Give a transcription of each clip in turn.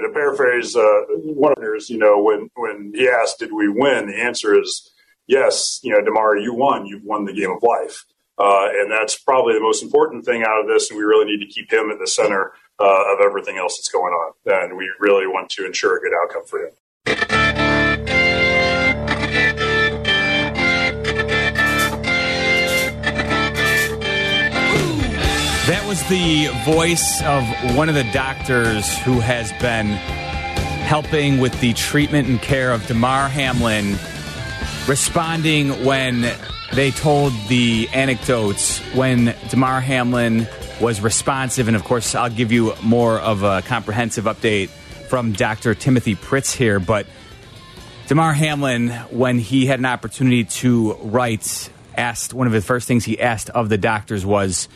to paraphrase uh, one of yours, you know, when when he asked, "Did we win?" The answer is yes. You know, Damar, you won. You've won the game of life, uh, and that's probably the most important thing out of this. And we really need to keep him at the center uh, of everything else that's going on. And we really want to ensure a good outcome for him. That was the voice of one of the doctors who has been helping with the treatment and care of Damar Hamlin, responding when they told the anecdotes when Damar Hamlin was responsive. And of course, I'll give you more of a comprehensive update from Dr. Timothy Pritts here. But Damar Hamlin, when he had an opportunity to write, asked one of the first things he asked of the doctors was,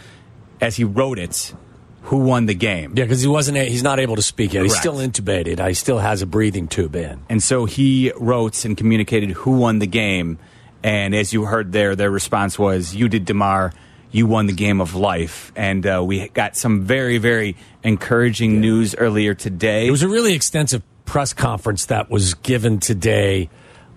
as he wrote it, who won the game. Yeah, because he wasn't. He's not able to speak yet. He's still intubated. He still has a breathing tube in. And so he wrote and communicated who won the game. And as you heard there, their response was, You did, Damar. You won the game of life. And uh, we got some very, very encouraging news earlier today. It was a really extensive press conference that was given today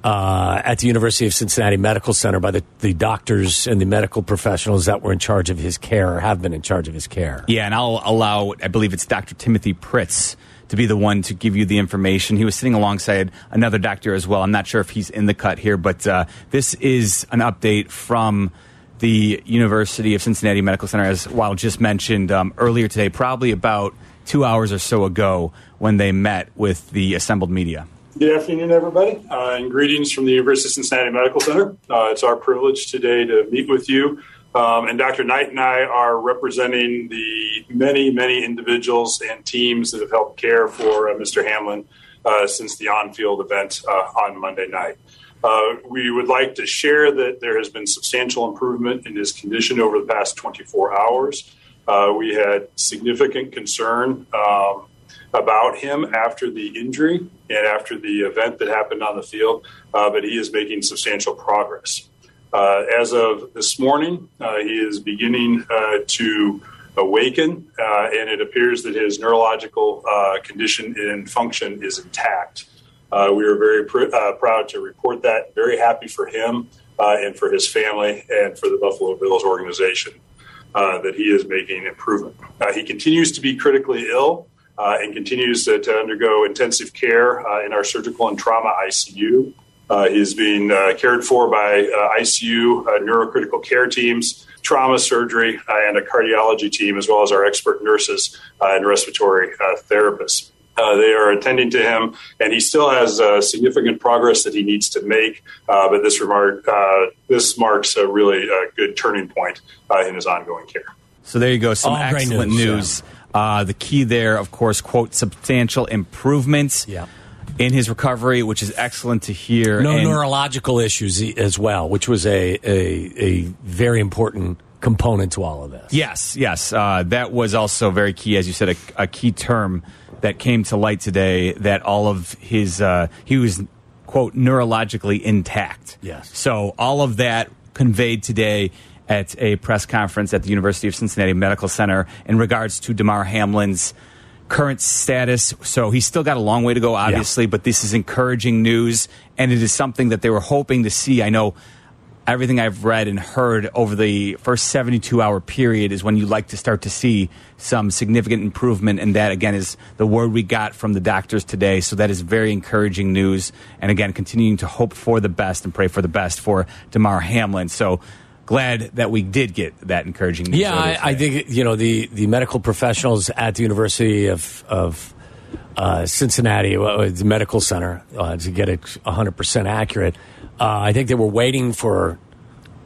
uh, at the University of Cincinnati Medical Center by the, the doctors and the medical professionals that were in charge of his care or have been in charge of his care. Yeah, and I'll allow, I believe it's Dr. Timothy Pritts to be the one to give you the information. He was sitting alongside another doctor as well. I'm not sure if he's in the cut here, but uh, this is an update from the University of Cincinnati Medical Center, as Wild just mentioned um, earlier today, probably about two hours or so ago when they met with the assembled media. Good afternoon, everybody, uh, and greetings from the University of Cincinnati Medical Center. Uh, it's our privilege today to meet with you. Um, and Dr. Knight and I are representing the many, many individuals and teams that have helped care for uh, Mr. Hamlin uh, since the on field event uh, on Monday night. Uh, we would like to share that there has been substantial improvement in his condition over the past 24 hours. We had significant concern um, about him after the injury and after the event that happened on the field, uh, but he is making substantial progress. Uh, as of this morning, uh, he is beginning uh, to awaken, uh, and it appears that his neurological condition and function is intact. We are very pr- proud to report that. Very happy for him and for his family and for the Buffalo Bills organization that he is making improvement. He continues to be critically ill and continues to, to undergo intensive care uh, in our surgical and trauma ICU. Uh, he's being uh, cared for by uh, ICU uh, neurocritical care teams, trauma surgery, uh, and a cardiology team, as well as our expert nurses uh, and respiratory uh, therapists. Uh, they are attending to him, and he still has uh, significant progress that he needs to make. Uh, but this remark, uh, this marks a really uh, good turning point uh, in his ongoing care. So there you go. Some All great excellent news, news. Uh, the key there, of course, quote, substantial improvements Yeah. in his recovery, which is excellent to hear. No And- neurological issues as well, which was a, a, a very important component to all of this. Yes, yes. Uh, that was also very key, as you said, a, a key term that came to light today that all of his, uh, he was, quote, neurologically intact. Yes. So all of that conveyed today at a press conference at the University of Cincinnati Medical Center in regards to Damar Hamlin's current status. So he's still got a long way to go, obviously, but this is encouraging news, and it is something that they were hoping to see. I know everything I've read and heard over the first 72 hour period is when you like to start to see some significant improvement. And that, again, is the word we got from the doctors today. So that is very encouraging news. And again, continuing to hope for the best and pray for the best for Damar Hamlin. So glad that we did get that encouraging news. Yeah, I, I think you know the the medical professionals at the University of of uh, Cincinnati, uh, the medical center, uh, to get it 100 percent accurate. Uh, I think they were waiting for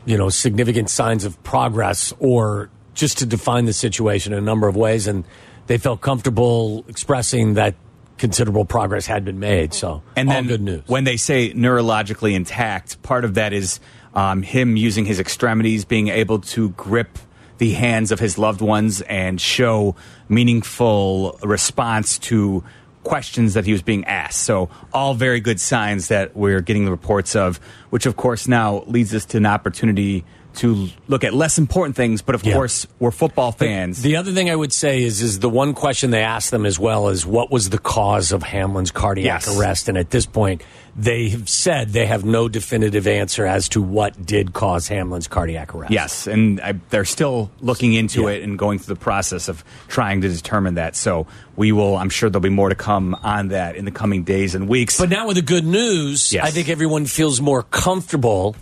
you know significant signs of progress or just to define the situation in a number of ways, and they felt comfortable expressing that considerable progress had been made. So, and all then good news. when they say neurologically intact, part of that is um, him using his extremities, being able to grip the hands of his loved ones and show meaningful response to questions that he was being asked. So, all very good signs that we're getting the reports of, which of course now leads us to an opportunity to look at less important things, but of Yeah. course we're football fans. The other thing I would say is is the one question they asked them as well is what was the cause of Hamlin's cardiac Yes. arrest, and at this point they have said they have no definitive answer as to what did cause Hamlin's cardiac arrest. Yes, and I, they're still looking into Yeah. it and going through the process of trying to determine that. So we will. I'm sure there'll be more to come on that in the coming days and weeks. But now with the good news, Yes. I think everyone feels more comfortable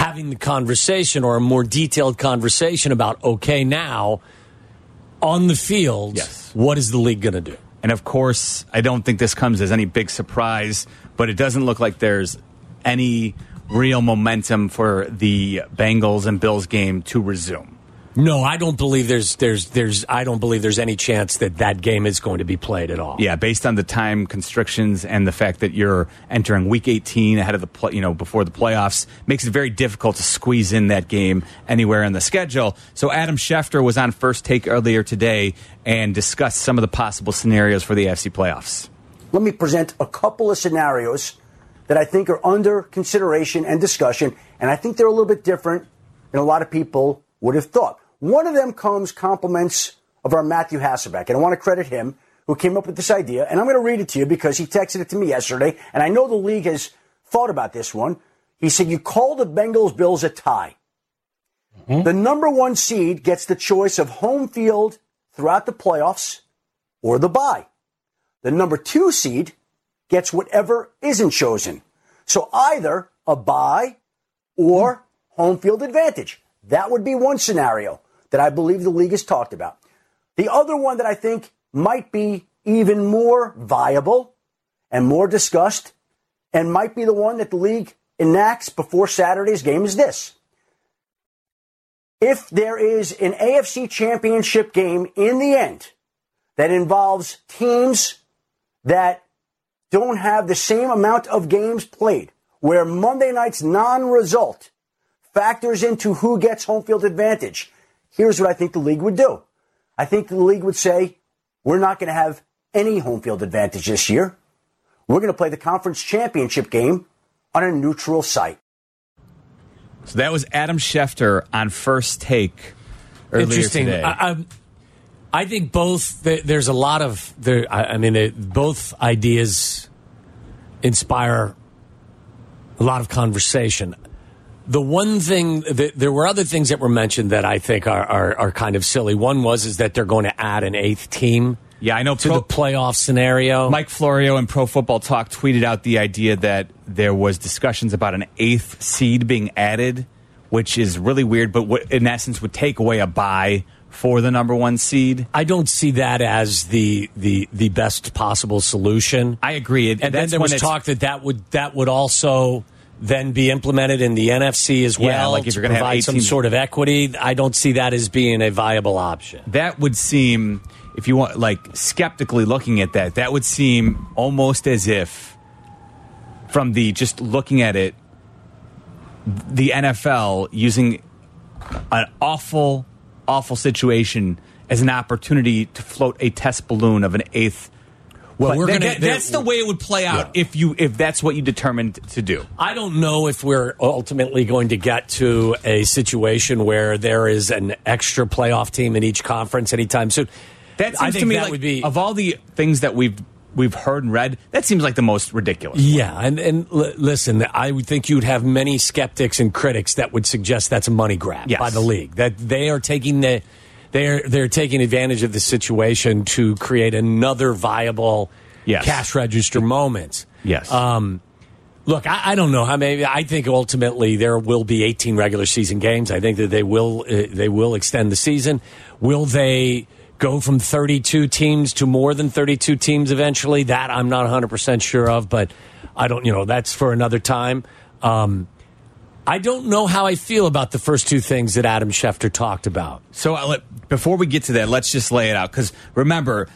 having the conversation or a more detailed conversation about okay now on the field. Yes. what is the league going to do? And of course, I don't think this comes as any big surprise, but it doesn't look like there's any real momentum for the Bengals and Bills game to resume. No, I don't believe there's there's there's I don't believe there's any chance that that game is going to be played at all. Yeah, based on the time constrictions and the fact that you're entering Week 18 ahead of the play, you know before the playoffs, makes it very difficult to squeeze in that game anywhere in the schedule. So Adam Schefter was on First Take earlier today and discussed some of the possible scenarios for the AFC playoffs. let me present a couple of scenarios that I think are under consideration and discussion, and I think they're a little bit different than a lot of people would have thought. One of them comes compliments of our Matthew Hasselbeck, and I want to credit him who came up with this idea, and I'm going to read it to you because he texted it to me yesterday, and I know the league has thought about this one. He said, You call the Bengals Bills a tie. Mm-hmm. The number one seed gets the choice of home field throughout the playoffs or the bye. The number two seed gets whatever isn't chosen. So either a bye or home field advantage. That would be one scenario that I believe the league has talked about. The other one that I think might be even more viable and more discussed and might be the one that the league enacts before Saturday's game is this. If there is an AFC championship game in the end that involves teams that don't have the same amount of games played, where Monday night's non result factors into who gets home field advantage, here's what I think the league would do. I think the league would say, we're not going to have any home field advantage this year. We're going to play the conference championship game on a neutral site. So that was Adam Schefter on First Take earlier Interesting. today. I, I, I think both. There's a lot of there. I, I mean, they, both ideas inspire a lot of conversation. The one thing that there were other things that were mentioned that I think are, are, are kind of silly. One was is that they're going to add an eighth team yeah, I know. to Pro- the playoff scenario. Mike Florio and Pro Football Talk tweeted out the idea that there was discussions about an eighth seed being added, which is really weird, but what, in essence would take away a bye for the number one seed. I don't see that as the the the best possible solution. I agree. and then there was talk that that would that would also then be implemented in the NFC as Yeah, well like if you're gonna have provide eight some sort of equity. I don't see that as being a viable option. that would seem if you want like skeptically looking at that that would seem almost as if from the just looking at it the NFL using an awful awful situation as an opportunity to float a test balloon of an eighth Well, play- we're That- gonna- that- that's the way it would play out if you if that's what you determined to do I don't know if we're ultimately going to get to a situation where there is an extra playoff team in each conference anytime soon. that seems I think to me that like would be of all the things that we've we've heard and read that seems like the most ridiculous Yeah, and and l- listen, I would think you'd have many skeptics and critics that would suggest that's a money grab Yes. by the league. That they are taking the they're they're taking advantage of the situation to create another viable Yes. cash register moment. yes Um, look, I, I don't know how many. I think ultimately there will be 18 regular season games. I think that they will uh, they will extend the season. Will they go from 32 teams to more than 32 teams eventually? That I'm not 100 percent sure of, but I don't. You know, that's for another time. Um, I don't know how I feel about the first two things that Adam Schefter talked about. So uh, let, before we get to that, let's just lay it out. Because remember,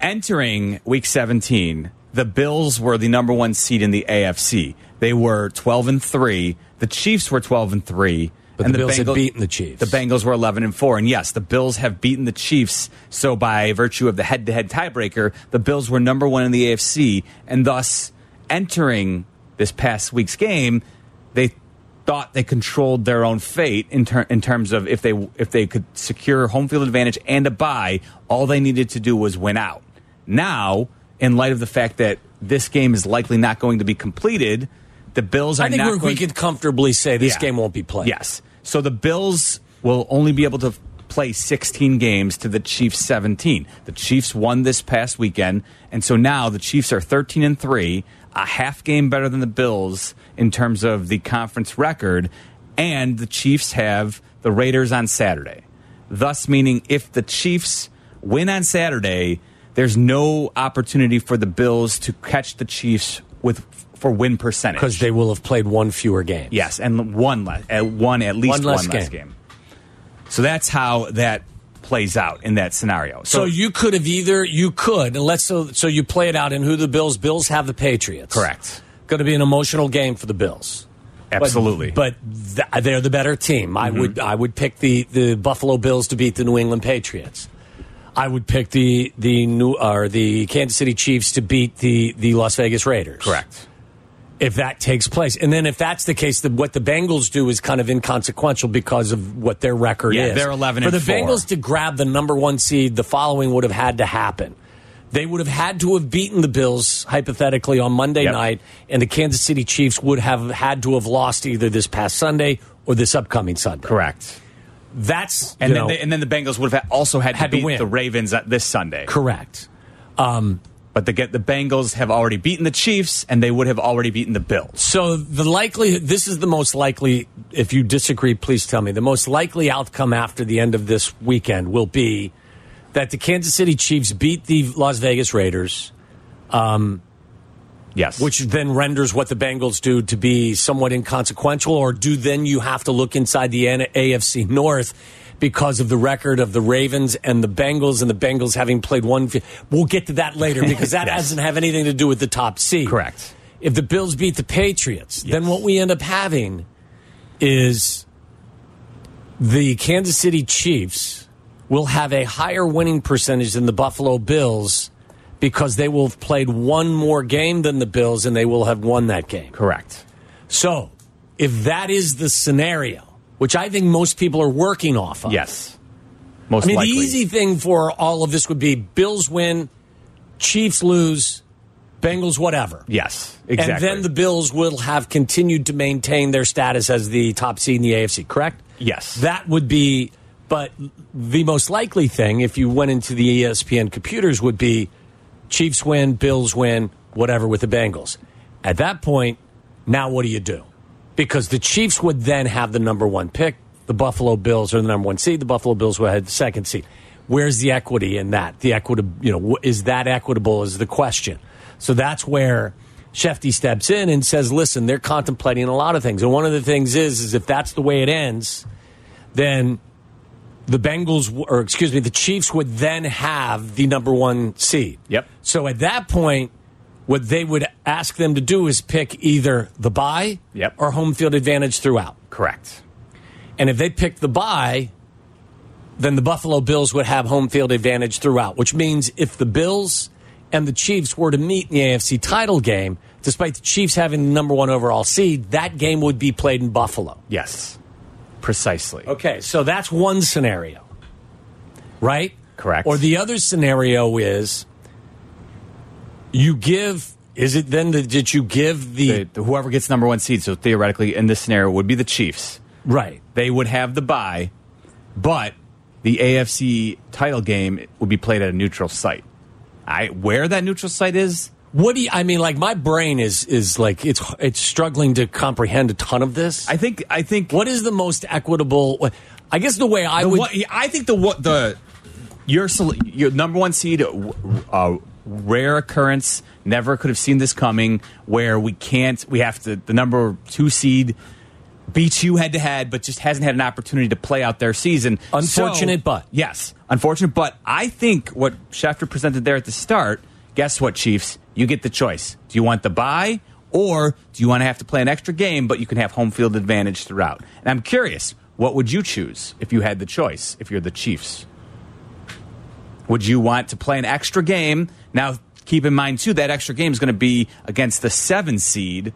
entering week 17, the Bills were the number one seed in the AFC. They were 12 and 3. The Chiefs were 12 and 3. But and the Bills had beaten the Chiefs. The Bengals were 11 and 4. And yes, the Bills have beaten the Chiefs. So by virtue of the head to head tiebreaker, the Bills were number one in the AFC. And thus, entering this past week's game, they thought they controlled their own fate in, ter- in terms of if they if they could secure home field advantage and a bye, all they needed to do was win out. Now, in light of the fact that this game is likely not going to be completed, the Bills are I think not we're- going we could comfortably say this Yeah. game won't be played. Yes. So the Bills will only be able to play 16 games to the Chiefs 17. The Chiefs won this past weekend, and so now the Chiefs are 13 and 3, a half game better than the Bills in terms of the conference record, and the Chiefs have the Raiders on Saturday. Thus meaning if the Chiefs win on Saturday, there's no opportunity for the Bills to catch the Chiefs with for win percentage. Because they will have played one fewer game. Yes, and one less, at one at least One one less less, game. game. So that's how that plays out in that scenario. So, you could have either you could and let's so so you play it out in who the Bills Bills have the Patriots. correct, Going to be an emotional game for the Bills. Absolutely. But, th- they're the better team. I would mm-hmm. I would pick the, the Buffalo Bills to beat the New England Patriots. I would pick the the new or the Kansas City Chiefs to beat the the Las Vegas Raiders. correct. If that takes place. And then if that's the case, then what the Bengals do is kind of inconsequential because of what their record is. Yeah, is. they're 11 For and the four. Bengals to grab the number one seed, the following would have had to happen. They would have had to have beaten the Bills hypothetically on Monday Yep. night, and the Kansas City Chiefs would have had to have lost either this past Sunday or this upcoming Sunday. Correct. That's And then, know, they, and then the Bengals would have also had, Had to to beat win. the Ravens this Sunday. correct. Um, But the get the Bengals have already beaten the Chiefs, and they would have already beaten the Bills. So the likely this is the most likely. If you disagree, please tell me. The most likely outcome after the end of this weekend will be that the Kansas City Chiefs beat the Las Vegas Raiders, um, Yes. which then renders what the Bengals do to be somewhat inconsequential. Or do then you have to look inside the AFC North? Because of the record of the Ravens and the Bengals, and the Bengals having played one, we'll get to that later because that Yes. doesn't have anything to do with the top seed. Correct. If the Bills beat the Patriots, then what we end up having is the Kansas City Chiefs will have a higher winning percentage than the Buffalo Bills because they will have played one more game than the Bills and they will have won that game. correct. So, if that is the scenario, which I think most people are working off of. Yes. Most I mean, likely. the easy thing for all of this would be Bills win, Chiefs lose, Bengals whatever. Yes. Exactly. And then the Bills will have continued to maintain their status as the top seed in the AFC, correct? Yes. That would be, but the most likely thing, if you went into the ESPN computers, would be Chiefs win, Bills win, whatever with the Bengals. At that point, now what do you do? Because the Chiefs would then have the number one pick. The Buffalo Bills are the number one seed. The Buffalo Bills would have the second seed. Where's the equity in that? The equity, you know, is that equitable? Is the question. So that's where Shefty steps in and says, "Listen, they're contemplating a lot of things, and one of the things is, is if that's the way it ends, then the Bengals, or excuse me, the Chiefs would then have the number one seed. Yep. So at that point, what they would ask them to do is pick either the bye Yep. or home field advantage throughout. correct. And if they pick the bye, then the Buffalo Bills would have home field advantage throughout, which means if the Bills and the Chiefs were to meet in the AFC title game, despite the Chiefs having the number one overall seed, that game would be played in Buffalo. Yes. Precisely. Okay, so that's one scenario, right? Correct. Or the other scenario is you give. Is it then that did you give the, The- whoever gets number one seed, so theoretically in this scenario would be the Chiefs. right? They would have the bye, but the AFC title game would be played at a neutral site. I where that neutral site is, What do you? I mean, like my brain is is like it's it's struggling to comprehend a ton of this. I think I think what is the most equitable? I guess the way I the would. I think the what the your your number one seed, uh, rare occurrence. Never could have seen this coming. Where we can't, we have to. The number two seed beats you head to head, but just hasn't had an opportunity to play out their season. Unfortunate, So- but. yes, unfortunate. But I think what Schefter presented there at the start. Guess what, Chiefs? You get the choice. Do you want the bye, Or do you want to have to play an extra game, but you can have home field advantage throughout? And I'm curious, what would you choose if you had the choice, if you're the Chiefs? Would you want to play an extra game? Now, keep in mind, too, that extra game is going to be against the seven seed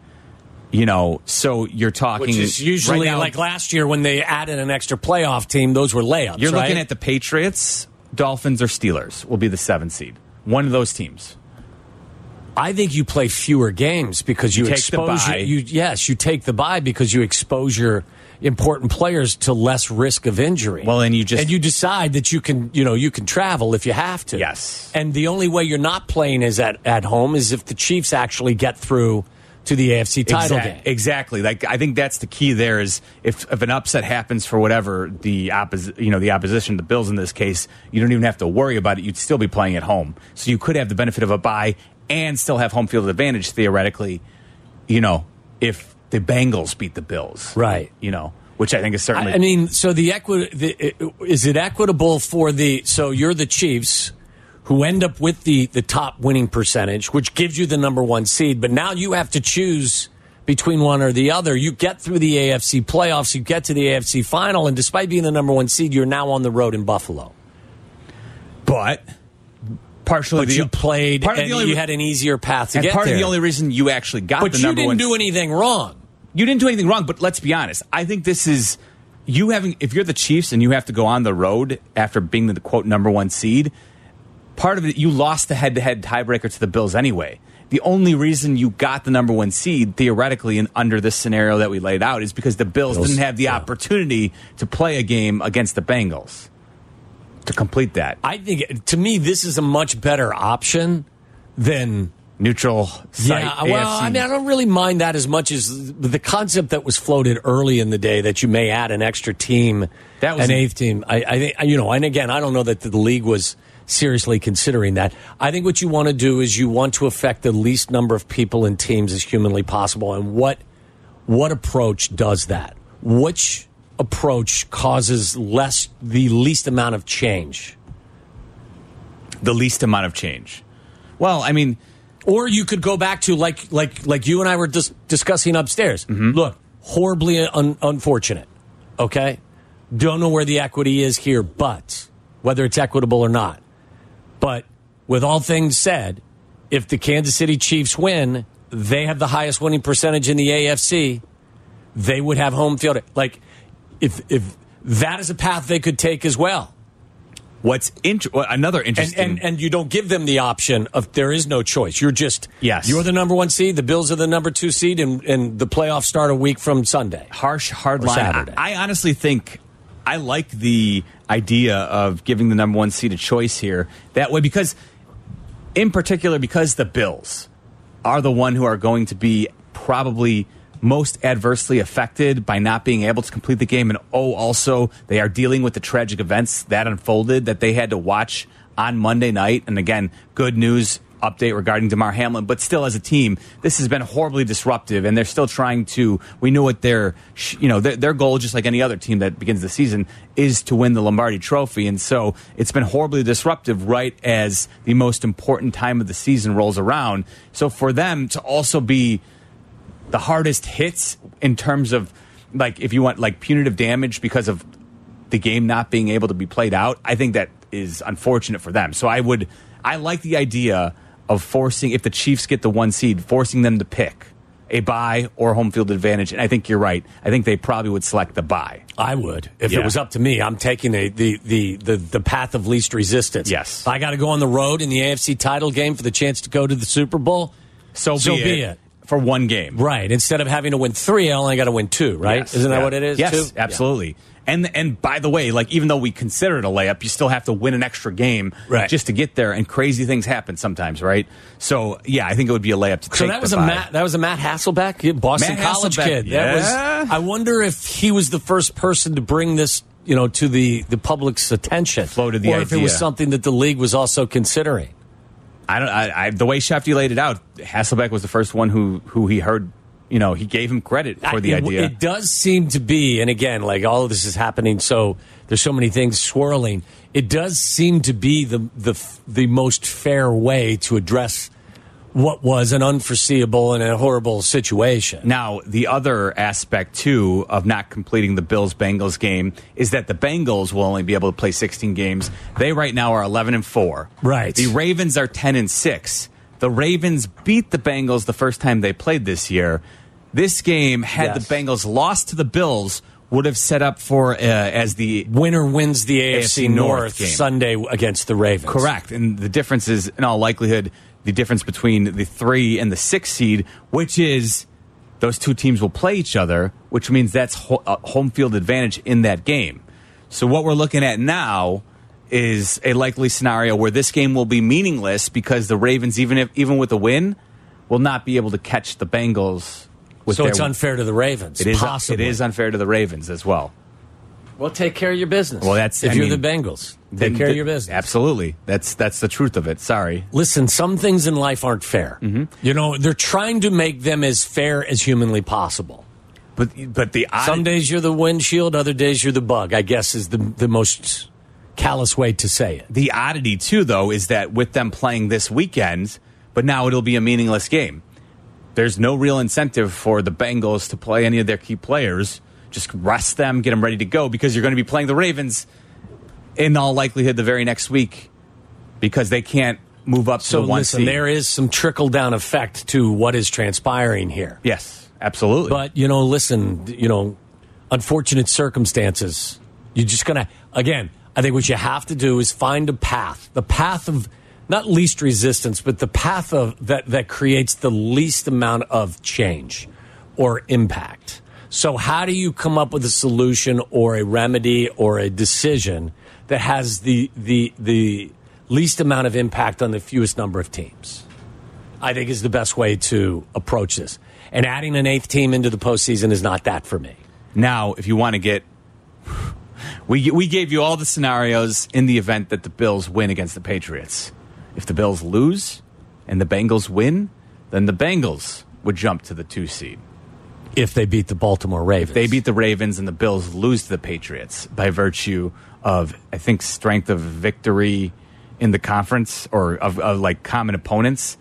You know, so you're talking Which is usually right now, like last year when they added an extra playoff team, those were layups. You're right? looking at the Patriots, Dolphins, or Steelers will be the seven seed. One of those teams. I think you play fewer games because you, You take the expose your- you yes, you take the bye because you expose your important players to less risk of injury. Well, and you just- and you decide that you can you know you can travel if you have to. Yes. and the only way you're not playing is at at home is if the Chiefs actually get through to the AFC title Exact- game. Exactly. Like I think that's the key. There is if if an upset happens for whatever the oppos- you know the opposition, the Bills in this case, you don't even have to worry about it. You'd still be playing at home, so you could have the benefit of a bye and still have home field advantage theoretically. You know, if the Bengals beat the Bills, Right. You know, which I think is certainly. I mean, so the equity the, is it equitable for the so you're the Chiefs who end up with the the top winning percentage, which gives you the number one seed, but now you have to choose between one or the other. You get through the AFC playoffs, you get to the AFC final, and despite being the number one seed, you're now on the road in Buffalo. but partially But you played, part and only, you had an easier path to and get part there. of the only reason you actually got but you didn't do anything wrong. You didn't do anything wrong, but let's be honest. I think this is you having if you're the Chiefs and you have to go on the road after being the quote number one seed. Part of it, you lost the head-to-head tiebreaker to the Bills anyway. The only reason you got the number one seed theoretically and under this scenario that we laid out is because the Bills, Bills, didn't have the yeah. opportunity to play a game against the Bengals to complete that I think to me this is a much better option than neutral site. Yeah, well, AFC. I mean, I don't really mind that as much as the concept that was floated early in the day that you may add an extra team, That was- an eighth team. I, I think you know, and again, I don't know that the league was seriously considering that. I think what you want to do is you want to affect the least number of people and teams as humanly possible. And what what approach does that? Which approach causes less the least amount of change? the least amount of change. Well, I mean, Or you could go back to like like like you and I were dis- discussing upstairs. Mm-hmm. Look, horribly un- unfortunate. Okay, don't know where the equity is here, but whether it's equitable or not. But with all things said, if the Kansas City Chiefs win, they have the highest winning percentage in the AFC. They would have home field. Like if if that is a path they could take as well. What's int- another interesting and and you don't give them the option of there is no choice. You're just Yes. You're the number one seed. The Bills are the number two seed, and and the playoffs start a week from Sunday. harsh, hard line. Saturday. I, I honestly think I like the idea of giving the number one seed a choice here that way because, in particular, because the Bills are the one who are going to be probably most adversely affected by not being able to complete the game and oh also they are dealing with the tragic events that unfolded that they had to watch on Monday night and again good news update regarding Damar Hamlin, but still as a team, this has been horribly disruptive, and they're still trying to. We know what their, you know, their, their goal, just like any other team that begins the season, is to win the Lombardi Trophy, and so it's been horribly disruptive right as the most important time of the season rolls around. So for them to also be the hardest hits in terms of like if you want like punitive damage because of the game not being able to be played out, I think that is unfortunate for them. So I would I like the idea of forcing if the Chiefs get the one seed, forcing them to pick a bye or home field advantage. And I think you're right. I think they probably would select the bye. I would if Yeah. it was up to me. I'm taking the the the the, the path of least resistance. Yes. I got to go on the road in the AFC title game for the chance to go to the Super Bowl. So, So be, be it, it. For one game. Right. Instead of having to win three, I only got to win two. Right? Yes. Isn't that Yeah. what it is? Yes, two? absolutely. And and by the way, like even though we consider it a layup, you still have to win an extra game Right. just to get there. And crazy things happen sometimes, right? So yeah, I think it would be a layup to So take that was the a. Matt. That was a Matt Hasselbeck, Boston Matt College Hasselbeck, kid. That was. yeah. I wonder if he was the first person to bring this, you know, to the the public's attention, Floated the or if it was something that the league was also considering. I don't. I, I, the way Shefty laid it out, Hasselbeck was the first one who who he heard. You know, he gave him credit for the it, idea. It does seem to be, and again, like all of this is happening, so there's so many things swirling. It does seem to be the the the most fair way to address what was an unforeseeable and a horrible situation. Now, the other aspect too of not completing the Bills Bengals game is that the Bengals will only be able to play 16 games. They right now are 11 and 4. Right. The Ravens are 10 and 6. The Ravens beat the Bengals the first time they played this year. This game, had Yes. the Bengals lost to the Bills, would have set up for uh, as the Winner wins the AFC, AFC North, North game. Sunday against the Ravens. Correct. And the difference is, in all likelihood, the difference between the three and the six seed, which is those two teams will play each other, which means that's ho- a home field advantage in that game. So what we're looking at now is a likely scenario where this game will be meaningless because the Ravens, even if even with a win, will not be able to catch the Bengals. With So it's unfair to the Ravens. It is. Possibly. It is unfair to the Ravens as well. Well, take care of your business. Well, that's- if I you're mean, the Bengals. Take care of your business. Absolutely. That's that's the truth of it. Sorry. Listen, some things in life aren't fair. Mm-hmm. You know, they're trying to make them as fair as humanly possible. But but the odd- Some days you're the windshield, other days you're the bug. I guess is the the most callous way to say it. The oddity, too, though, is that with them playing this weekend, but now it'll be a meaningless game. There's no real incentive for the Bengals to play any of their key players. Just rest them, get them ready to go because you're going to be playing the Ravens in all likelihood the very next week because they can't move up So to one listen, seed. there is some trickle down effect to what is transpiring here. yes, absolutely. But you know, listen, you know, unfortunate circumstances. You're just gonna again. I think what you have to do is find a path, the path of not least resistance, but the path of that that creates the least amount of change or impact. So, how do you come up with a solution or a remedy or a decision that has the the the least amount of impact on the fewest number of teams? I think is the best way to approach this. And adding an eighth team into the postseason is not that for me. Now, if you want to get, we we gave you all the scenarios in the event that the Bills win against the Patriots. If the Bills lose and the Bengals win, then the Bengals would jump to the two seed. If they beat the Baltimore Ravens, They beat the Ravens and the Bills lose to the Patriots by virtue of I think strength of victory in the conference or of, of like common opponents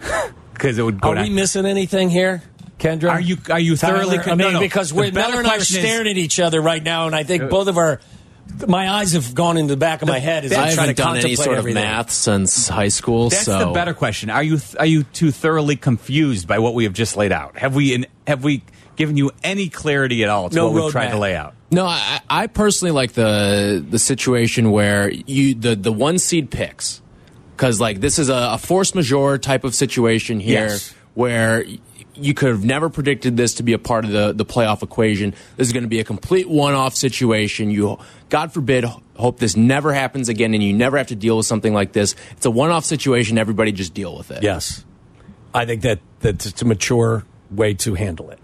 because it would go Are down. we missing anything here, Kendra? Are you- are you thoroughly Tyler? con- I mean, no, no. because we're better Miller and I are question is- staring at each other right now, and I think uh, both of our my eyes have gone into the back of my head as I I try to haven't done any contemplate sort of math since high school. That's so the better question. Are you are you too thoroughly confused by what we have just laid out? Have we in, have we given you any clarity at all to No what we've tried roadmap. to lay out? No, I, I personally like the the situation where you the the one seed picks because like this is a, a force majeure type of situation here Yes. where you could have never predicted this to be a part of the the playoff equation. This is going to be a complete one off situation. You, God forbid, hope this never happens again, and you never have to deal with something like this. It's a one off situation. Everybody just deal with it. Yes, I think that that's a mature way to handle it,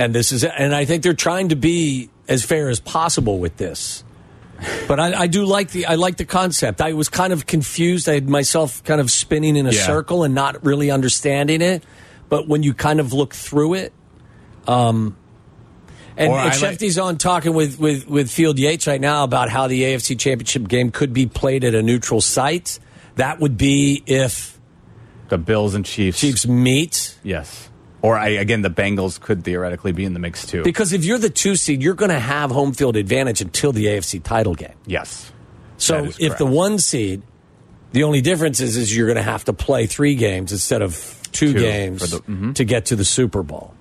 and this is, and I think they're trying to be as fair as possible with this. But I, I do like the I like the concept. I was kind of confused. I had myself kind of spinning in a Yeah. circle and not really understanding it. But when you kind of look through it, um, and, Or and I like- on talking with, with with Field Yates right now about how the AFC Championship game could be played at a neutral site. That would be if The Bills and Chiefs. Chiefs meet. Yes. Or I, again, the Bengals could theoretically be in the mix too. Because if you're the two seed, you're going to have home field advantage until the AFC title game. yes. So if the one seed, the only difference is is you're going to have to play three games instead of two, Two games the- mhm. to get to the Super Bowl.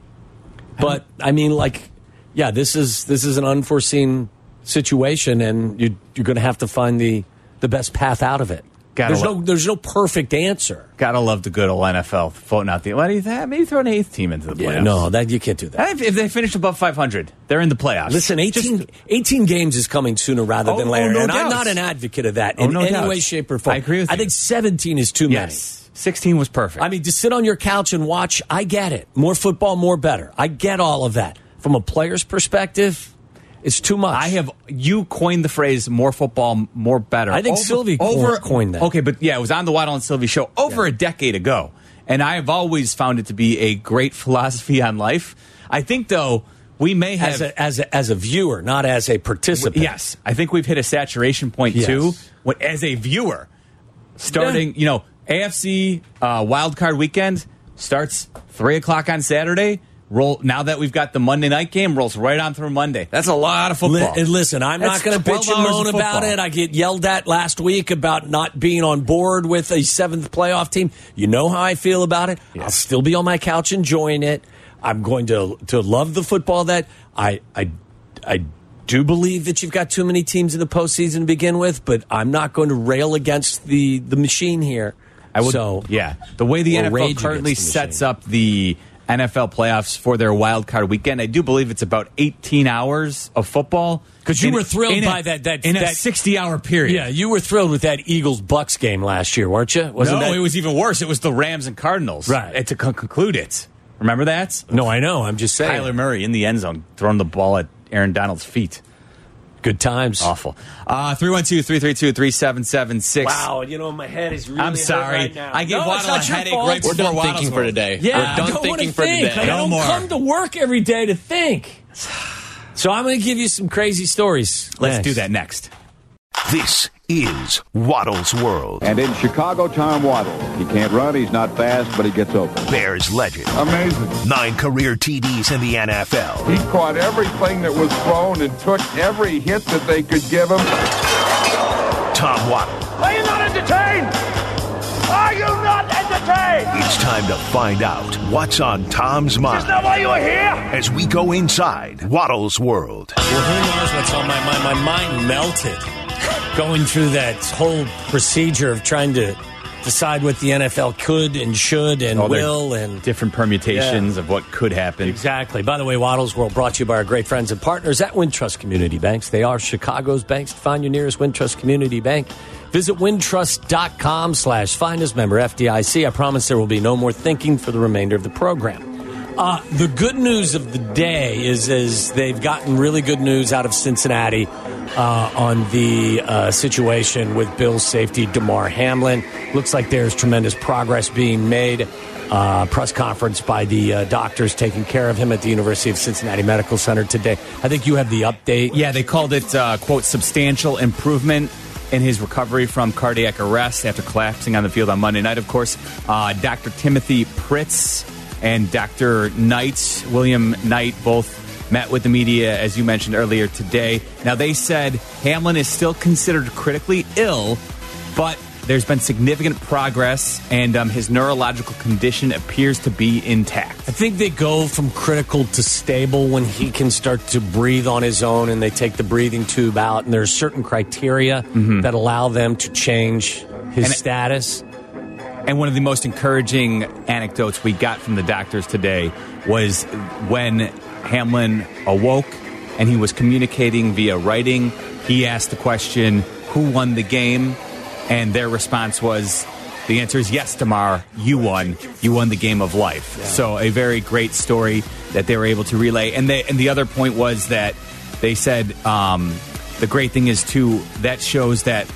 But I mean, like, yeah, this is this is an unforeseen situation, and you, you're going to have to find the the best path out of it. Gotta there's no there's no perfect answer. Gotta love the good old NFL voting out the. Why do you think? Maybe throw an eighth team into the playoffs. no, that you can't do that. If, if they finish above 500, they're in the playoffs. Listen, 18, Just- 18 games is coming sooner rather Oh, than oh, later. no and I'm doubt. not an advocate of that Oh, in no any doubt. way, shape, or form. I agree with I you. think 17 is too many. yes, 16 was perfect. I mean, to sit on your couch and watch, I get it. More football, more better. I get all of that. From a player's perspective, it's too much. I have you coined the phrase "more football, more better." I think Silvy co- coined that. Okay, but yeah, it was on the Waddle and Silvy show over a decade ago, and I have always found it to be a great philosophy on life. I think, though, we may have as a, as a, as a viewer, not as a participant. Yes, I think we've hit a saturation point Yes. too. When, as a viewer, starting, you know, AFC uh, wild card weekend starts three o'clock on Saturday. Roll now that we've got the Monday night game rolls right on through Monday. That's a lot of Li- football. and listen, I'm That's not going to bitch and moan about it. I get yelled at last week about not being on board with a seventh playoff team. You know how I feel about it. I'll still be on my couch enjoying it. I'm going to to love the football that I I I do believe that you've got too many teams in the postseason to begin with, but I'm not going to rail against the the machine here. I would, so yeah, the way the or NFL currently the sets up the NFL playoffs for their wild card weekend, I do believe it's about 18 hours of football. Because you In- were thrilled in a- by that- that- in a 60 hour period. Yeah, you were thrilled with that Eagles Bucks game last year, weren't you? Wasn't no, that? it was even worse. It was the Rams and Cardinals. Right. And to con- conclude it. Remember that? no, I know. I'm just saying. Kyler Murray in the end zone, throwing the ball at Aaron Donald's feet. Good times. Awful. Uh, 312 332 3776. Wow, you know my head is really. I'm hurt sorry. right now. I gave no, Waddle it's not a your headache fault. right We're before done Waddle's thinking for today. Yeah, We're I done don't thinking wanna for think. today. I No don't more. come to work every day to think. So I'm going to give you some crazy stories. Let's Next. do that next. This is Waddle's World. And in Chicago, Tom Waddle. He can't run, he's not fast, but he gets open. Bears legend. Amazing. Nine career TDs in the NFL. He caught everything that was thrown and took every hit that they could give him. Tom Waddle. Are you not entertained? Are you not entertained? It's time to find out what's on Tom's mind. Is that why you are here? as we go inside Waddle's World. Well, who knows what's on my mind? My mind melted going through that whole procedure of trying to decide what the NFL could and should and All will and different permutations Yeah. of what could happen. Exactly. By the way, Waddle's World brought to you by our great friends and partners at Wintrust Community Banks. They are Chicago's banks. Find your nearest Wintrust Community Bank. Visit wintrust.com slash find us member FDIC. I promise there will be no more thinking for the remainder of the program. Uh, the good news of the day is, is they've gotten really good news out of Cincinnati uh, on the uh, situation with Bill's safety, Damar Hamlin. Looks like there's tremendous progress being made. Uh, press conference by the uh, doctors taking care of him at the University of Cincinnati Medical Center today. I think you have the update. Yeah, they called it, uh, quote, substantial improvement in his recovery from cardiac arrest after collapsing on the field on Monday night, of course. Dr. Timothy Pritts and Dr. Knight, William Knight, both met with the media, as you mentioned earlier today. Now, they said Hamlin is still considered critically ill, but there's been significant progress, and um, his neurological condition appears to be intact. I think they go from critical to stable when he can start to breathe on his own and they take the breathing tube out. And there's certain criteria that allow them to change his And- status. And one of the most encouraging anecdotes we got from the doctors today was when Hamlin awoke and he was communicating via writing. He asked the question, Who won the game? And their response was, The answer is yes, Damar. You won. You won the game of life. So, a very great story that they were able to relay. And, they, and the other point was that they said um, the great thing is, too, that shows that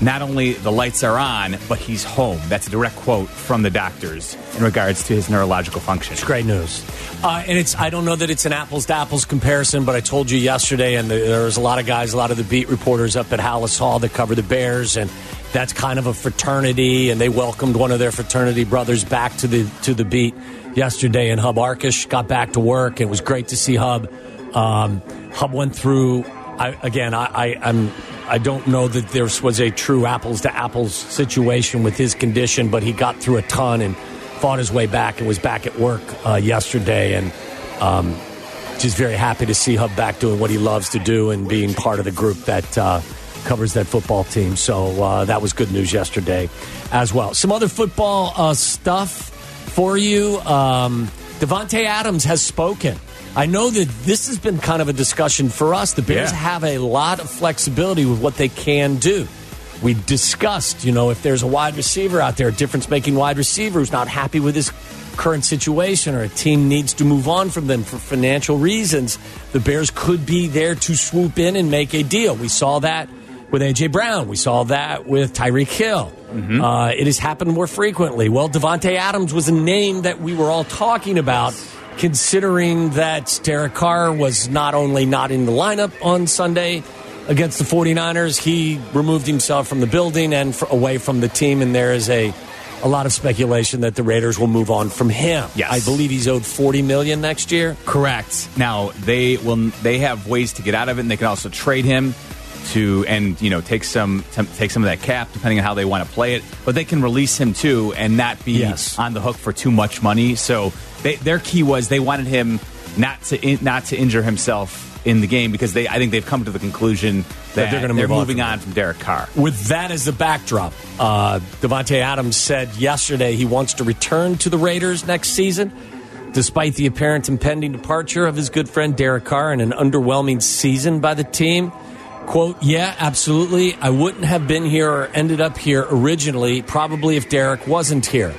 not only the lights are on, but he's home. That's a direct quote from the doctors in regards to his neurological function. It's great news. Uh, and it's I don't know that it's an apples to apples comparison, but I told you yesterday, and the, there was a lot of guys, a lot of the beat reporters up at Halas Hall that cover the Bears, and that's kind of a fraternity, and they welcomed one of their fraternity brothers back to the to the beat yesterday, and Hub Arkush got back to work. It was great to see Hub. Um, Hub went through. I, again, I, I, I'm. I don't know that there was a true apples to apples situation with his condition, but he got through a ton and fought his way back and was back at work uh, yesterday. And um, just very happy to see Hub back doing what he loves to do and being part of the group that uh, covers that football team. So uh, that was good news yesterday as well. Some other football uh, stuff for you. Um, Davante Adams has spoken. I know that this has been kind of a discussion for us. The Bears Yeah. have a lot of flexibility with what they can do. We discussed, you know, if there's a wide receiver out there, a difference making wide receiver who's not happy with his current situation or a team needs to move on from them for financial reasons, the Bears could be there to swoop in and make a deal. We saw that with A.J. Brown. We saw that with Tyreek Hill. Uh, it has happened more frequently. Well, Davante Adams was a name that we were all talking about considering that Derek Carr was not only not in the lineup on Sunday against the 49ers, he removed himself from the building and away from the team, and there is a a lot of speculation that the Raiders will move on from him. Yes. I believe he's owed 40 million next year. Correct. Now they will. They have ways to get out of it, and they can also trade him. to and you know take some take some of that cap depending on how they want to play it. But they can release him too and not be Yes. on the hook for too much money. So they, their key was they wanted him not to in, not to injure himself in the game because they I think they've come to the conclusion that, they're they're, gonna move on moving from on from Derek Carr. With that as the backdrop, uh, Davante Adams said yesterday he wants to return to the Raiders next season, despite the apparent impending departure of his good friend Derek Carr and an underwhelming season by the team. Quote, yeah, absolutely. I wouldn't have been here or ended up here originally, probably if Derek wasn't here.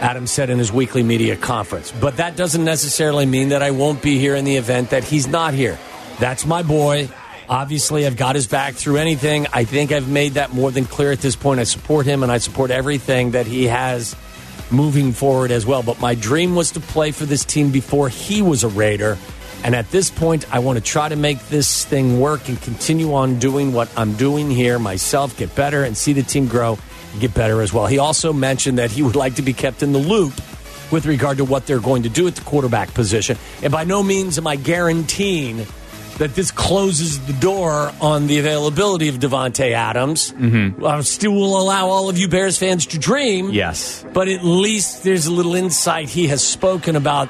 Adams said in his weekly media conference. But that doesn't necessarily mean that I won't be here in the event that he's not here. That's my boy. Obviously, I've got his back through anything. I think I've made that more than clear at this point. I support him and I support everything that he has moving forward as well. But my dream was to play for this team before he was a Raider. And at this point, I want to try to make this thing work and continue on doing what I'm doing here myself, get better, and see the team grow get better as well. He also mentioned that he would like to be kept in the loop with regard to what they're going to do at the quarterback position. And by no means am I guaranteeing that this closes the door on the availability of Davante Adams. Mm-hmm. I still will allow all of you Bears fans to dream. Yes. But at least there's a little insight. He has spoken about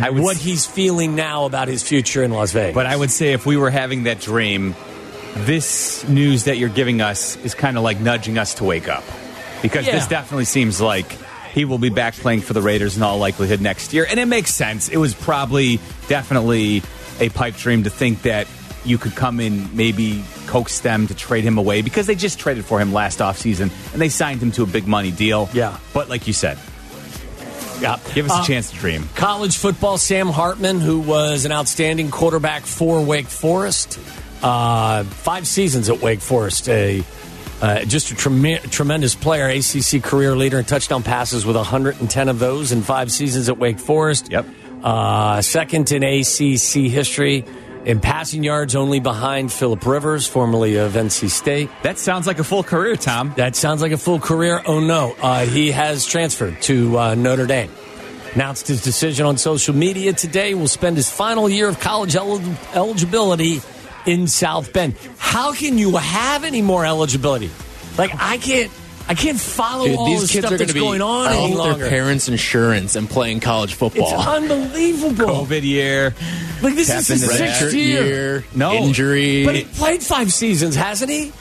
would what he's feeling now about his future in Las Vegas. But I would say if we were having that dream, this news that you're giving us is kind of like nudging us to wake up. Because Yeah. this definitely seems like he will be back playing for the Raiders in all likelihood next year. And it makes sense. It was probably definitely a pipe dream to think that you could come in, maybe coax them to trade him away because they just traded for him last offseason and they signed him to a big money deal. Yeah. But like you said, yeah. give us Uh, a chance to dream. College football, Sam Hartman, who was an outstanding quarterback for Wake Forest, uh, five seasons at Wake Forest, a uh, just a trem- tremendous player, ACC career leader in touchdown passes with 110 of those in five seasons at Wake Forest. Yep. Uh, second in ACC history in passing yards, only behind Philip Rivers, formerly of NC State. That sounds like a full career, Tom. That sounds like a full career. Oh no, uh, he has transferred to uh, Notre Dame. Announced his decision on social media today. Will spend his final year of college el- eligibility in South Bend. How can you have any more eligibility? Like I can't, I can't follow Dude, all these the kids stuff are that's be going on any off longer. their parents' insurance and playing college football. It's football. unbelievable. COVID year. Like this is Tap his sixth year. year, No. injury. But he played five seasons, hasn't he?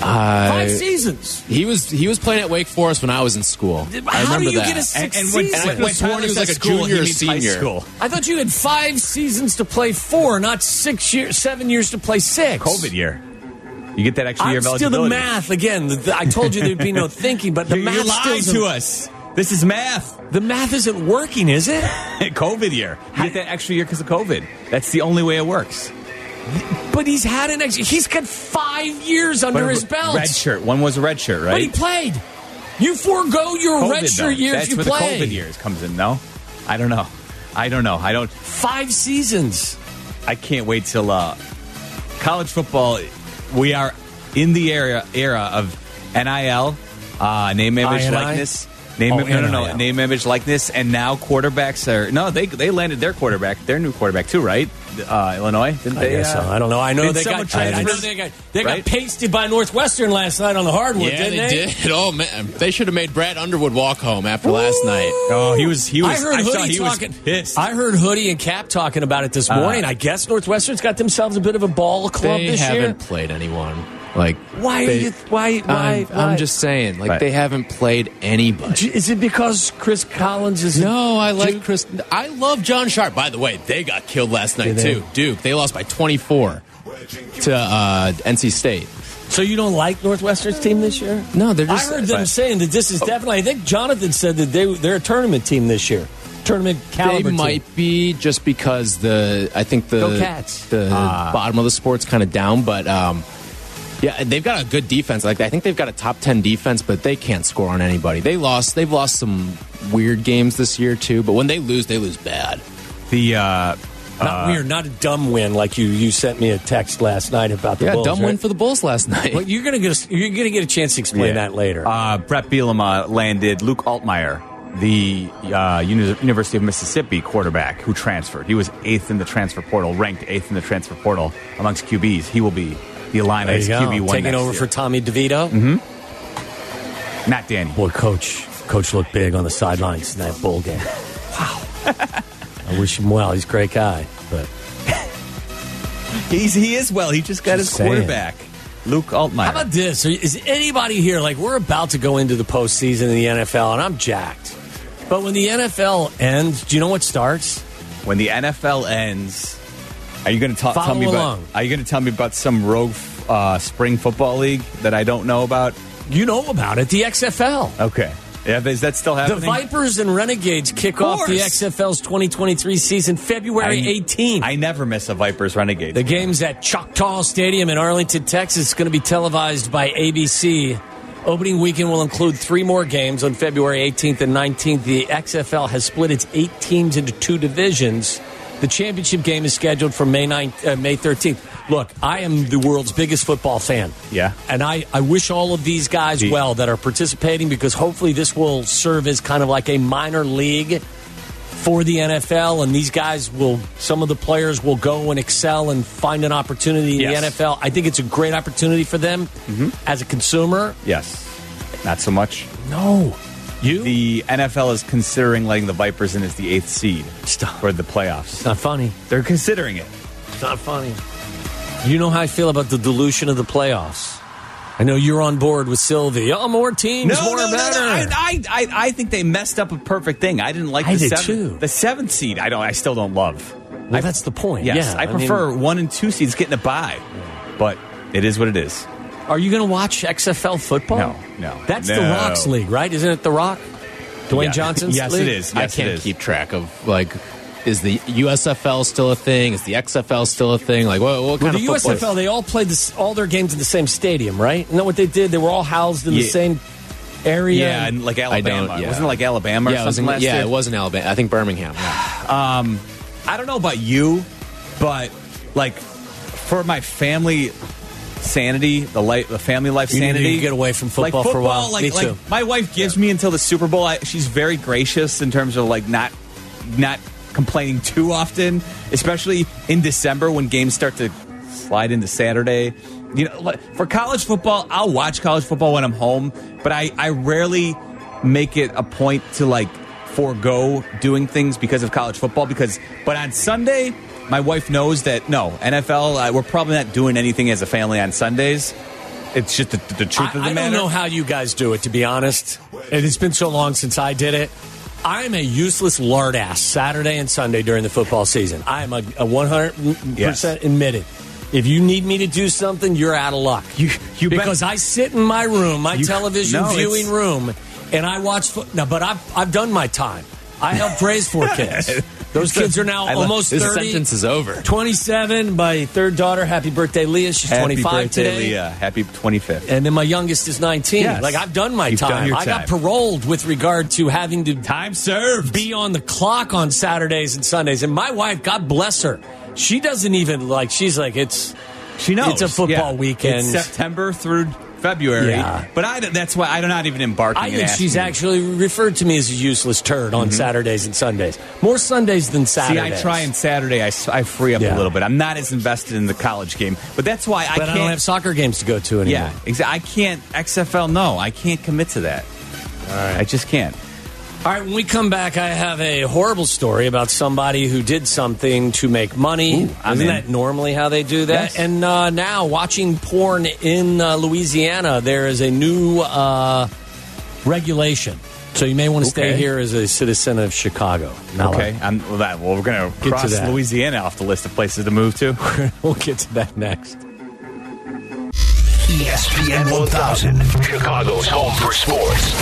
Uh, Five seasons. He was he was playing at Wake Forest when I was in school. I How do you that. get a sixth And, and when, season? when, when he was like a school, junior he or high senior. School. I thought you had five seasons to play four, not six years, seven years to play six. COVID year. You get that extra year I'm of still the math again. the- the- I told you there'd be no thinking, but the You, math you still lied isn't- to us. This is math. The math isn't working, is it? COVID year. You get that extra year because of COVID. That's the only way it works. But he's had an extra. He's got five years under But his belt. Red shirt. One was a red shirt, right? But he played. You forego your COVID, red though. shirt years That's you where play. the COVID years comes in. No, I don't know. I don't know. I don't. Five seasons. I can't wait till uh, college football. We are in the era era of NIL, uh, name, image, INI? likeness. Name, Oh, no, no, no, name, image, likeness, and now quarterbacks are no. They they landed their quarterback, their new quarterback too, right? Uh, Illinois, didn't I they? guess uh, so. I don't know. I know they got. I, transfer? know they got. They Right? got pasted by Northwestern last night on the hardwood, yeah, didn't they did. Oh man, they should have made Brad Underwood walk home after last night. Oh, he was. He was. I heard saw Hoodie he talking. pissed. I heard Hoodie and Kap talking about it this morning. I guess Northwestern's got themselves a bit of a ball club They this haven't year. played anyone. Like Why are you? Why? Why? I'm, why? I'm just saying, like Right. they haven't played anybody. Is it because Chris Collins is? No, I like Duke? Chris. I love John Sharp. By the way, they got killed last night Did they? too. Duke. They lost by 24 to uh, NC State. So you don't like Northwestern's team this year? No, they're just. I heard them saying that this is definitely. I think Jonathan said that they they're a tournament team this year. Tournament caliber. They caliber. might team. be just because the I think the Go Cats. the bottom of the sport's kind of down, but um, yeah, they've got a good defense. Like I think they've got a top ten defense, but they can't score on anybody. They lost. They've lost some weird games this year too. But when they lose, they lose bad. the uh, Not weird, not a dumb win like you you sent me a text last night about the Yeah, Bulls. dumb right? win for the Bulls last night. Well, you're gonna get a, you're gonna get a chance to explain Yeah. that later. Uh, Brett Bielema landed Luke Altmaier, the uh, University of Mississippi quarterback who transferred. He was eighth in the transfer portal, ranked eighth in the transfer portal amongst QBs. He will be the Illini's. QB one Taking over year. for Tommy DeVito. Mm-hmm. Not Danny. Boy, coach, coach looked big on the sidelines in that bowl game. Wow. I wish him well. He's a great guy, but He's, he is well. He just got Just his saying. quarterback, Luke Altmaier. How about this? Is anybody here like we're about to go into the postseason in the NFL, and I'm jacked. But when the NFL ends, do you know what starts? when the NFL ends, are you going to tell me along. about? Are you going to tell me about some rogue uh, spring football league that I don't know about? You know about it, the XFL. Okay, yeah, is that still happening? The? Vipers and Renegades kick off the. XFL's 2023 season February I- 18th. I never miss a Vipers Renegades. The game's at Choctaw Stadium in Arlington, Texas. It's going to be televised by ABC. Opening weekend will include three more games on February 18th and 19th. The XFL has split its eight teams into two divisions. The championship game is scheduled for May 9th, uh, May 13th. Look, I am the world's biggest football fan. Yeah. And I, I wish all of these guys well that are participating because hopefully this will serve as kind of like a minor league for the NFL, and these guys will, some of the players will go and excel and find an opportunity in Yes. the NFL. I think it's a great opportunity for them as a consumer. yes, not so much. No. You? The NFL is considering letting the Vipers in as the eighth seed Stop. for the playoffs. it's not funny. They're considering it. It's not funny. You know how I feel about the dilution of the playoffs. I know you're on board with Silvy. Oh, more teams, more better. I, I, I, I think they messed up a perfect thing. I didn't like I the did seventh, too. the seventh seed. I don't. I still don't love. well, that's the point. Yes, yeah, I mean, prefer one and two seeds getting a bye, but it is what it is. Are you going to watch XFL football? No, no, That's the. Rock's league, right? Isn't it the Rock? Dwayne Yeah. Johnson's Yes, league? it is. I can't it is. keep track of like. Is the USFL still a thing? Is the XFL still a thing? Like, what, what Well, kind the of football? USFL, they all played this, all their games in the same stadium, right? Isn't that what they did? They were all housed in the same area. Yeah, and like Alabama. don't- yeah. Wasn't it like Alabama or yeah, it was something in, last yeah, year? it was in Alabama. I think Birmingham. Yeah. Um, I don't know about you, but like for my family sanity, the life, the family life sanity. You need to get away from football like for a while. Like, Me like, too. my wife gives me until the Super Bowl. I, she's very gracious in terms of like not not complaining too often, especially in December when games start to slide into Saturday. You know, for college football, I'll watch college football when I'm home, but I, I rarely make it a point to like forego doing things because of college football. Because, but on Sunday, my wife knows that no NFL, uh, we're probably not doing anything as a family on Sundays. It's just the, the truth I, of the I matter. I don't know how you guys do it, to be honest. And it's been so long since I did it. I'm a useless lard ass Saturday and Sunday during the football season. I am a, a 100% Yes. admitted. If you need me to do something, you're out of luck. You- you bet- because I sit in my room, my You- television no, viewing room, and I watch foot. Now, but I've I've done my time. I helped raise four kids. Those kids are now I love- almost This 30. sentence is over. 27. My third daughter, happy birthday, Leah. She's Happy 25 birthday, today. Leah. Happy 25th. And then my youngest is 19. Yes. Like I've done my You've time. done your I got time. paroled with regard to having to Time served. be on the clock on Saturdays and Sundays. And my wife, God bless her, she doesn't even like. She's like, it's She knows. It's a football weekend. It's September through February. Yeah. But I, that's why I'm not even embarking. I think she's you. actually referred to me as a useless turd on Saturdays and Sundays. More Sundays than Mm-hmm. See, Saturdays. I try and Saturday. I free up Yeah. a little bit. I'm not as invested in the college game, but that's why I but can't. I don't have soccer games to go to anymore. yeah, exactly. I can't XFL. No, I can't commit to that. All right, I just can't. All right, when we come back, I have a horrible story about somebody who did something to make money. Ooh, Isn't in. that normally how they do that? Yes. And uh, now, watching porn in uh, Louisiana, there is a new uh, regulation. So you may want to stay here as a citizen of Chicago. Now, Okay, I'm, well, that, well, we're going to to cross. Louisiana off the list of places to move to. we'll get to that next. ESPN 1000, Chicago's home for sports.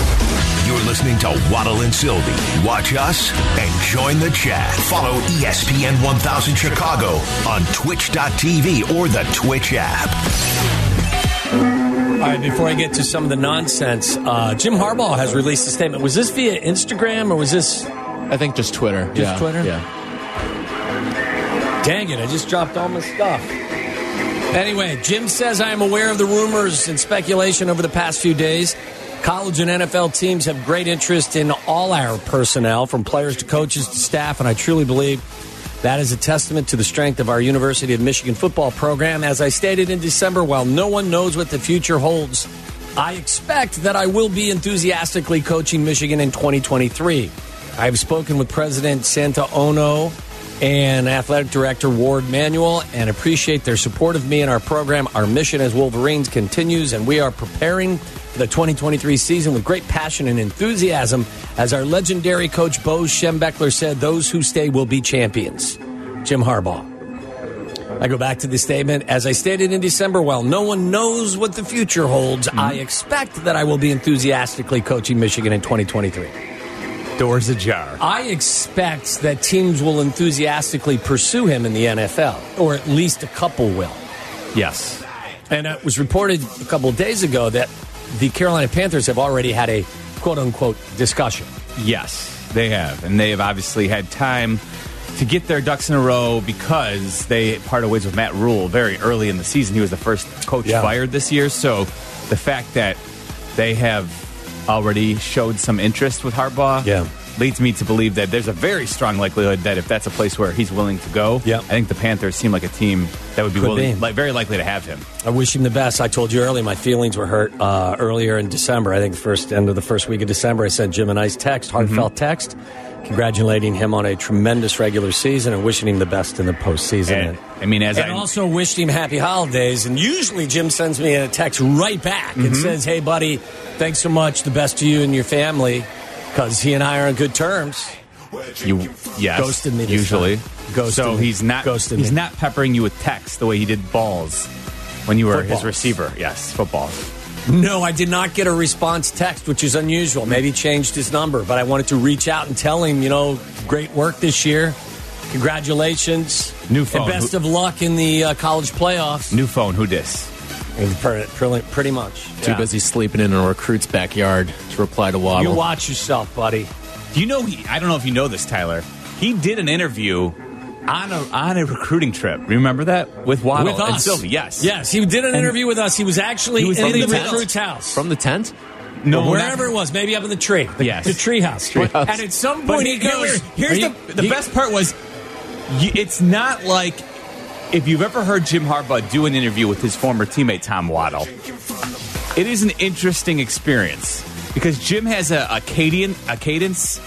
You're listening to Waddle and Silvy. Watch us and join the chat. Follow ESPN 1000 Chicago on twitch.tv or the Twitch app. All right, before I get to some of the nonsense, uh, Jim Harbaugh has released a statement. Was this via Instagram or was this. I think just Twitter. Just yeah. Twitter? Yeah. Dang it, I just dropped all my stuff. Anyway, Jim says I am aware of the rumors and speculation over the past few days College and NFL teams have great interest in all our personnel, from players to coaches to staff, and I truly believe that is a testament to the strength of our University of Michigan football program. As I stated in December, while no one knows what the future holds, I expect that I will be enthusiastically coaching Michigan in 2023. I have spoken with President Santa Ono and Athletic Director Warde Manuel and appreciate their support of me and our program. Our mission as Wolverines continues, and we are preparing for the 2023 season with great passion and enthusiasm. As our legendary coach Bo Schembechler said, those who stay will be champions. Jim Harbaugh. I go back to the statement. As I stated in December, while no one knows what the future holds, I mm-hmm. expect that I will be enthusiastically coaching Michigan in 2023. Doors ajar. I expect that teams will enthusiastically pursue him in the NFL, or at least a couple will. Yes. And it was reported a couple of days ago that the Carolina Panthers have already had a quote unquote discussion. Yes, they have. And they have obviously had time to get their ducks in a row because they parted ways with Matt Rhule very early in the season. He was the first coach Yeah. fired this year. So the fact that they have already showed some interest with Harbaugh Yeah. leads me to believe that there's a very strong likelihood that if that's a place where he's willing to go, Yeah. I think the Panthers seem like a team that would be Could willing, be. like very likely to have him. I wish him the best. I told you earlier my feelings were hurt uh, earlier in December. I think the first end of the first week of December, I sent Jim a nice text, heartfelt text, congratulating him on a tremendous regular season and wishing him the best in the postseason. And, I mean, as and I also wished him happy holidays. And usually Jim sends me a text right back Mm-hmm. and says, "Hey, buddy, thanks so much. The best to you and your family." Because he and I are on good terms. You yes, Ghosted me usually. Ghosted so he's not Ghosted he's me. not peppering you with texts the way he did balls when you were his receiver. Yes, football. No, I did not get a response text, which is unusual. Maybe he changed his number, but I wanted to reach out and tell him, you know, great work this year. Congratulations. New phone. And best of luck in the uh, college playoffs. New phone. Who dis? Pretty, pretty, pretty much. Too Yeah. busy sleeping in a recruit's backyard to reply to Waddle. You watch yourself, buddy. Do you know? He, I don't know if you know this, Tyler. He did an interview on a on a recruiting trip. Remember that with Waddle With and. Silvy? Yes. Yes, he did an And- interview with us. He was actually He was in the the recruit's house. From the tent? No, Or wherever not- it was, maybe up in the tree. The, Yes. the tree house. Treehouse. And at some point he goes, Here's you- the the he- best part was, you, it's not like if you've ever heard Jim Harbaugh do an interview with his former teammate Tom Waddle. It is an interesting experience because Jim has a, a cadence, a cadence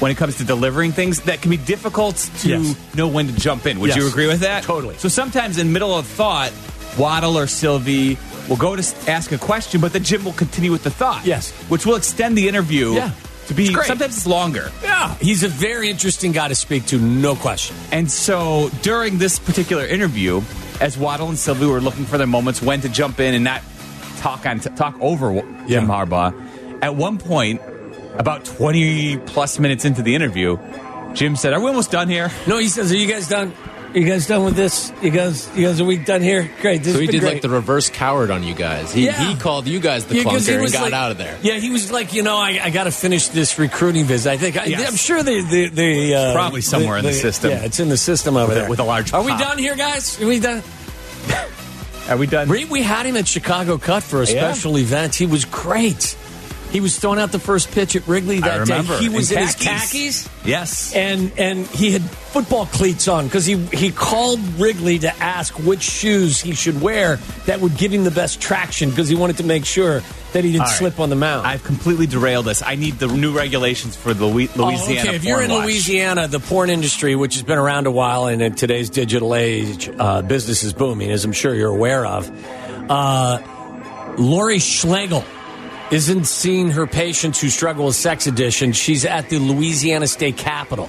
when it comes to delivering things that can be difficult to Yes. know when to jump in. Would Yes. you agree with that? Totally. So sometimes in middle of thought, Waddle or Silvy will go to ask a question, but then Jim will continue with the thought. Yes. which will extend the interview. Yeah. to be It's sometimes it's longer. Yeah, he's a very interesting guy to speak to, no question. And so during this particular interview, as Waddle and Silvy were looking for their moments when to jump in and not talk on talk over Jim Yeah. Harbaugh, at one point, about twenty plus minutes into the interview, Jim said, "Are we almost done here?" No, he says, "Are you guys done? You guys done with this? You guys, you guys, are we done here? Great. This So he been did great. like the reverse coward on you guys. He, Yeah. he called you guys the Yeah, 'cause he clunker and got like- out of there. Yeah, he was like, you know, I, I got to finish this recruiting visit. I think I, Yes. I'm sure the the, the uh, Probably somewhere in the system. Yeah, it's in the system over With a- there with a large Are we pop. done here, guys? Are we done? Are we done? We, we had him at Chicago Cut for a Yeah. special event. He was great. He was throwing out the first pitch at Wrigley that day. He was in, In his khakis. Yes. and and he had football cleats on because he he called Wrigley to ask which shoes he should wear that would give him the best traction because he wanted to make sure that he didn't right. slip on the mound. I've completely derailed this. I need the new regulations for the Louis- Louisiana. Oh, okay. If you're in watch. Louisiana, the porn industry, which has been around a while, and in today's digital age, uh, business is booming, as I'm sure you're aware of. Uh, Laurie Schlegel isn't seeing her patients who struggle with sex addiction. She's at the Louisiana State Capitol.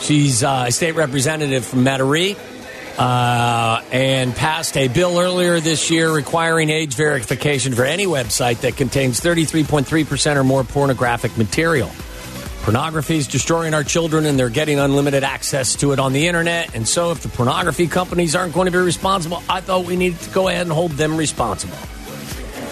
She's uh, a state representative from Metairie. Uh, and passed a bill earlier this year requiring age verification for any website that contains 33.3% or more pornographic material. Pornography is destroying our children, and they're getting unlimited access to it on the internet. And so, if the pornography companies aren't going to be responsible, I thought we needed to go ahead and hold them responsible.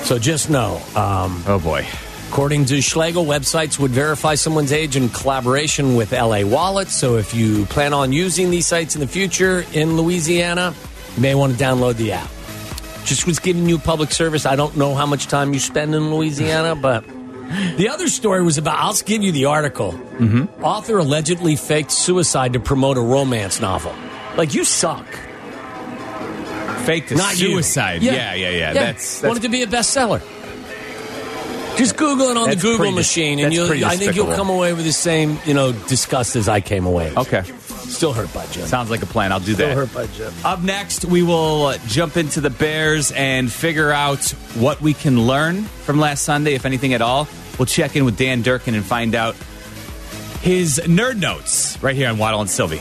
So, just know, um, Oh boy. according to Schlegel, websites would verify someone's age in collaboration with LA Wallet. So, if you plan on using these sites in the future in Louisiana, you may want to download the app. Just was giving you public service. I don't know how much time you spend in Louisiana, but The other story was about. I'll give you the article. Mm-hmm. Author allegedly faked suicide to promote a romance novel. Like you suck. Fake Not you. suicide. Yeah, yeah, yeah. That's, that's wanted to be a bestseller. Just Google it on the That's Google pretty dis- machine, and that's you'll, pretty I think you'll despicable. come away with the same, you know, disgust as I came away. okay. Still hurt by Jim. Sounds like a plan. I'll do that. Still hurt by Jim. Up next, we will jump into the Bears and figure out what we can learn from last Sunday, if anything at all. We'll check in with Dan Durkin and find out his nerd notes right here on Waddle and Silvy.